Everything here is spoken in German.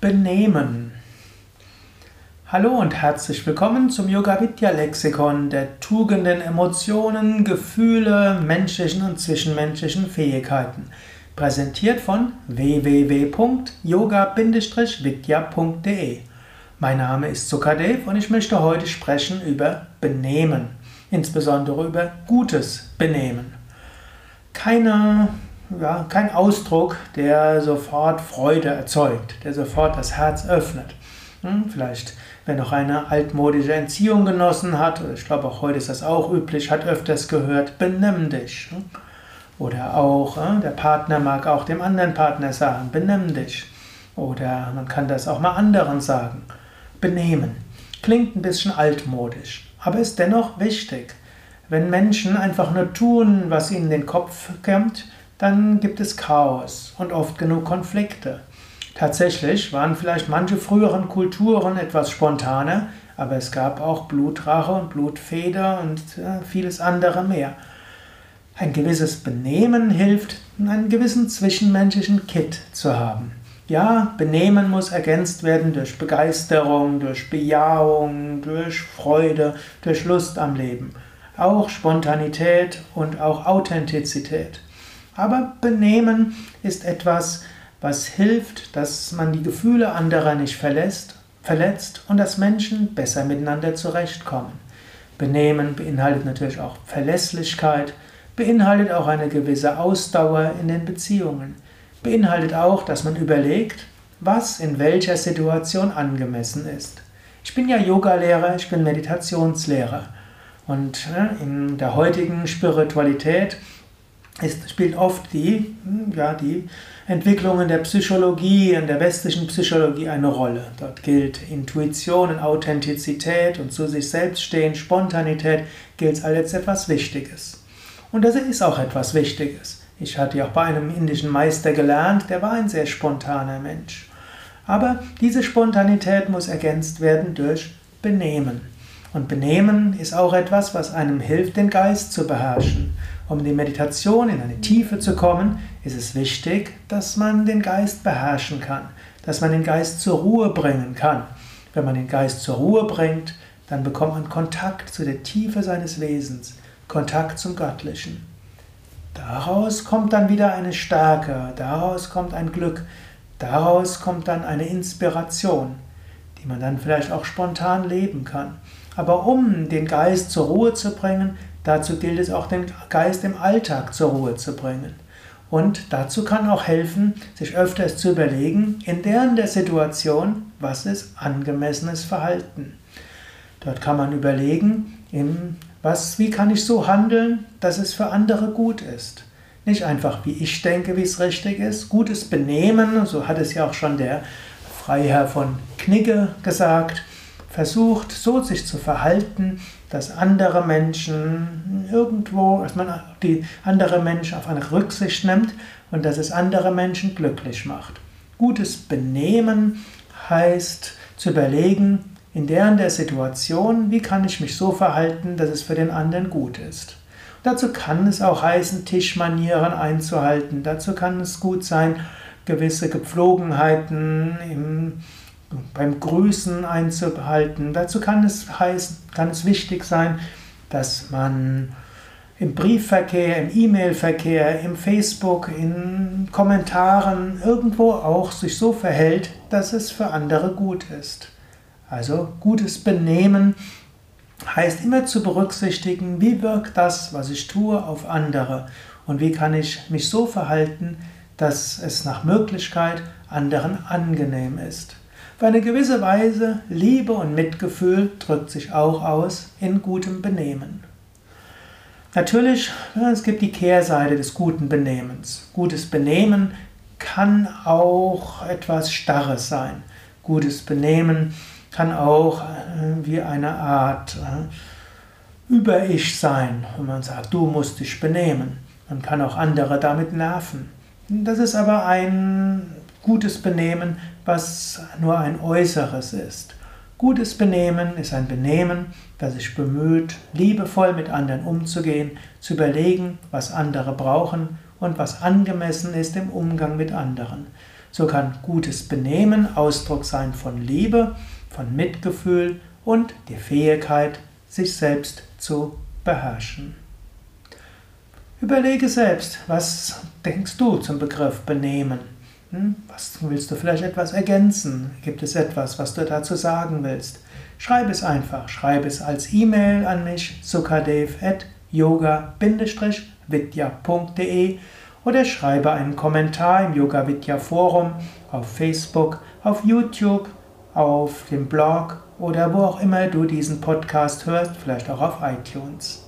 Benehmen. Hallo und herzlich willkommen zum Yoga Vidya Lexikon der Tugenden, Emotionen, Gefühle, menschlichen und zwischenmenschlichen Fähigkeiten. Präsentiert von www.yoga-vidya.de. Mein Name ist Sukadev und ich möchte heute sprechen über Benehmen, insbesondere über gutes Benehmen. Keine ja, kein Ausdruck, der sofort Freude erzeugt, der sofort das Herz öffnet. Hm, vielleicht, wer noch eine altmodische Entziehung genossen hat, ich glaube auch heute ist das auch üblich, hat öfters gehört, benimm dich. Hm? Oder auch, hm, der Partner mag auch dem anderen Partner sagen, benimm dich. Oder man kann das auch mal anderen sagen, benehmen. Klingt ein bisschen altmodisch, aber ist dennoch wichtig. Wenn Menschen einfach nur tun, was ihnen in den Kopf kommt, dann gibt es Chaos und oft genug Konflikte. Tatsächlich waren vielleicht manche früheren Kulturen etwas spontaner, aber es gab auch Blutrache und Blutfeder und äh, vieles andere mehr. Ein gewisses Benehmen hilft, einen gewissen zwischenmenschlichen Kit zu haben. Ja, Benehmen muss ergänzt werden durch Begeisterung, durch Bejahung, durch Freude, durch Lust am Leben. Auch Spontanität und auch Authentizität. Aber Benehmen ist etwas, was hilft, dass man die Gefühle anderer nicht verlässt, verletzt und dass Menschen besser miteinander zurechtkommen. Benehmen beinhaltet natürlich auch Verlässlichkeit, beinhaltet auch eine gewisse Ausdauer in den Beziehungen, beinhaltet auch, dass man überlegt, was in welcher Situation angemessen ist. Ich bin ja Yogalehrer, ich bin Meditationslehrer und ne, in der heutigen Spiritualität ist, spielt oft die, hm, ja, die Entwicklungen der Psychologie, in der westlichen Psychologie eine Rolle. Dort gilt Intuition und Authentizität und zu sich selbst stehen, Spontanität gilt als etwas Wichtiges. Und das ist auch etwas Wichtiges. Ich hatte ja auch bei einem indischen Meister gelernt, der war ein sehr spontaner Mensch. Aber diese Spontanität muss ergänzt werden durch Benehmen. Und Benehmen ist auch etwas, was einem hilft, den Geist zu beherrschen. Um in die Meditation in eine Tiefe zu kommen, ist es wichtig, dass man den Geist beherrschen kann, dass man den Geist zur Ruhe bringen kann. Wenn man den Geist zur Ruhe bringt, dann bekommt man Kontakt zu der Tiefe seines Wesens, Kontakt zum Göttlichen. Daraus kommt dann wieder eine Stärke, daraus kommt ein Glück, daraus kommt dann eine Inspiration, die man dann vielleicht auch spontan leben kann. Aber um den Geist zur Ruhe zu bringen, dazu gilt es auch den Geist im Alltag zur Ruhe zu bringen. Und dazu kann auch helfen, sich öfters zu überlegen, in der, der Situation, was ist angemessenes Verhalten. Dort kann man überlegen, was, wie kann ich so handeln, dass es für andere gut ist. Nicht einfach, wie ich denke, wie es richtig ist. Gutes Benehmen, so hat es ja auch schon der Freiherr von Knigge gesagt, versucht, so sich zu verhalten, dass andere Menschen irgendwo, dass man die andere Menschen auf eine Rücksicht nimmt und dass es andere Menschen glücklich macht. Gutes Benehmen heißt zu überlegen, in der und der Situation, wie kann ich mich so verhalten, dass es für den anderen gut ist. dazu kann es auch heißen, Tischmanieren einzuhalten. Dazu kann es gut sein, gewisse Gepflogenheiten im beim Grüßen einzuhalten. Dazu kann es heißen, kann es wichtig sein, dass man im Briefverkehr, im E-Mail-Verkehr, im Facebook, in Kommentaren irgendwo auch sich so verhält, dass es für andere gut ist. Also gutes Benehmen heißt immer zu berücksichtigen, wie wirkt das, was ich tue, auf andere und wie kann ich mich so verhalten, dass es nach Möglichkeit anderen angenehm ist. Für eine gewisse Weise Liebe und Mitgefühl drückt sich auch aus in gutem Benehmen. Natürlich, es gibt die Kehrseite des guten Benehmens. Gutes Benehmen kann auch etwas Starres sein. Gutes Benehmen kann auch äh, wie eine Art äh, Über-Ich sein, wenn man sagt, du musst dich benehmen. Man kann auch andere damit nerven. Das ist aber ein gutes Benehmen, was nur ein Äußeres ist. Gutes Benehmen ist ein Benehmen, das sich bemüht, liebevoll mit anderen umzugehen, zu überlegen, was andere brauchen und was angemessen ist im Umgang mit anderen. So kann gutes Benehmen Ausdruck sein von Liebe, von Mitgefühl und die Fähigkeit, sich selbst zu beherrschen. Überlege selbst, was denkst du zum Begriff Benehmen? Hm? Was willst du vielleicht etwas ergänzen? Gibt es etwas, was du dazu sagen willst? Schreib es einfach. Schreib es als E-Mail an mich, sukadev.yoga-vidya.de oder schreibe einen Kommentar im Yoga Vidya Forum, auf Facebook, auf YouTube, auf dem Blog oder wo auch immer du diesen Podcast hörst, vielleicht auch auf iTunes.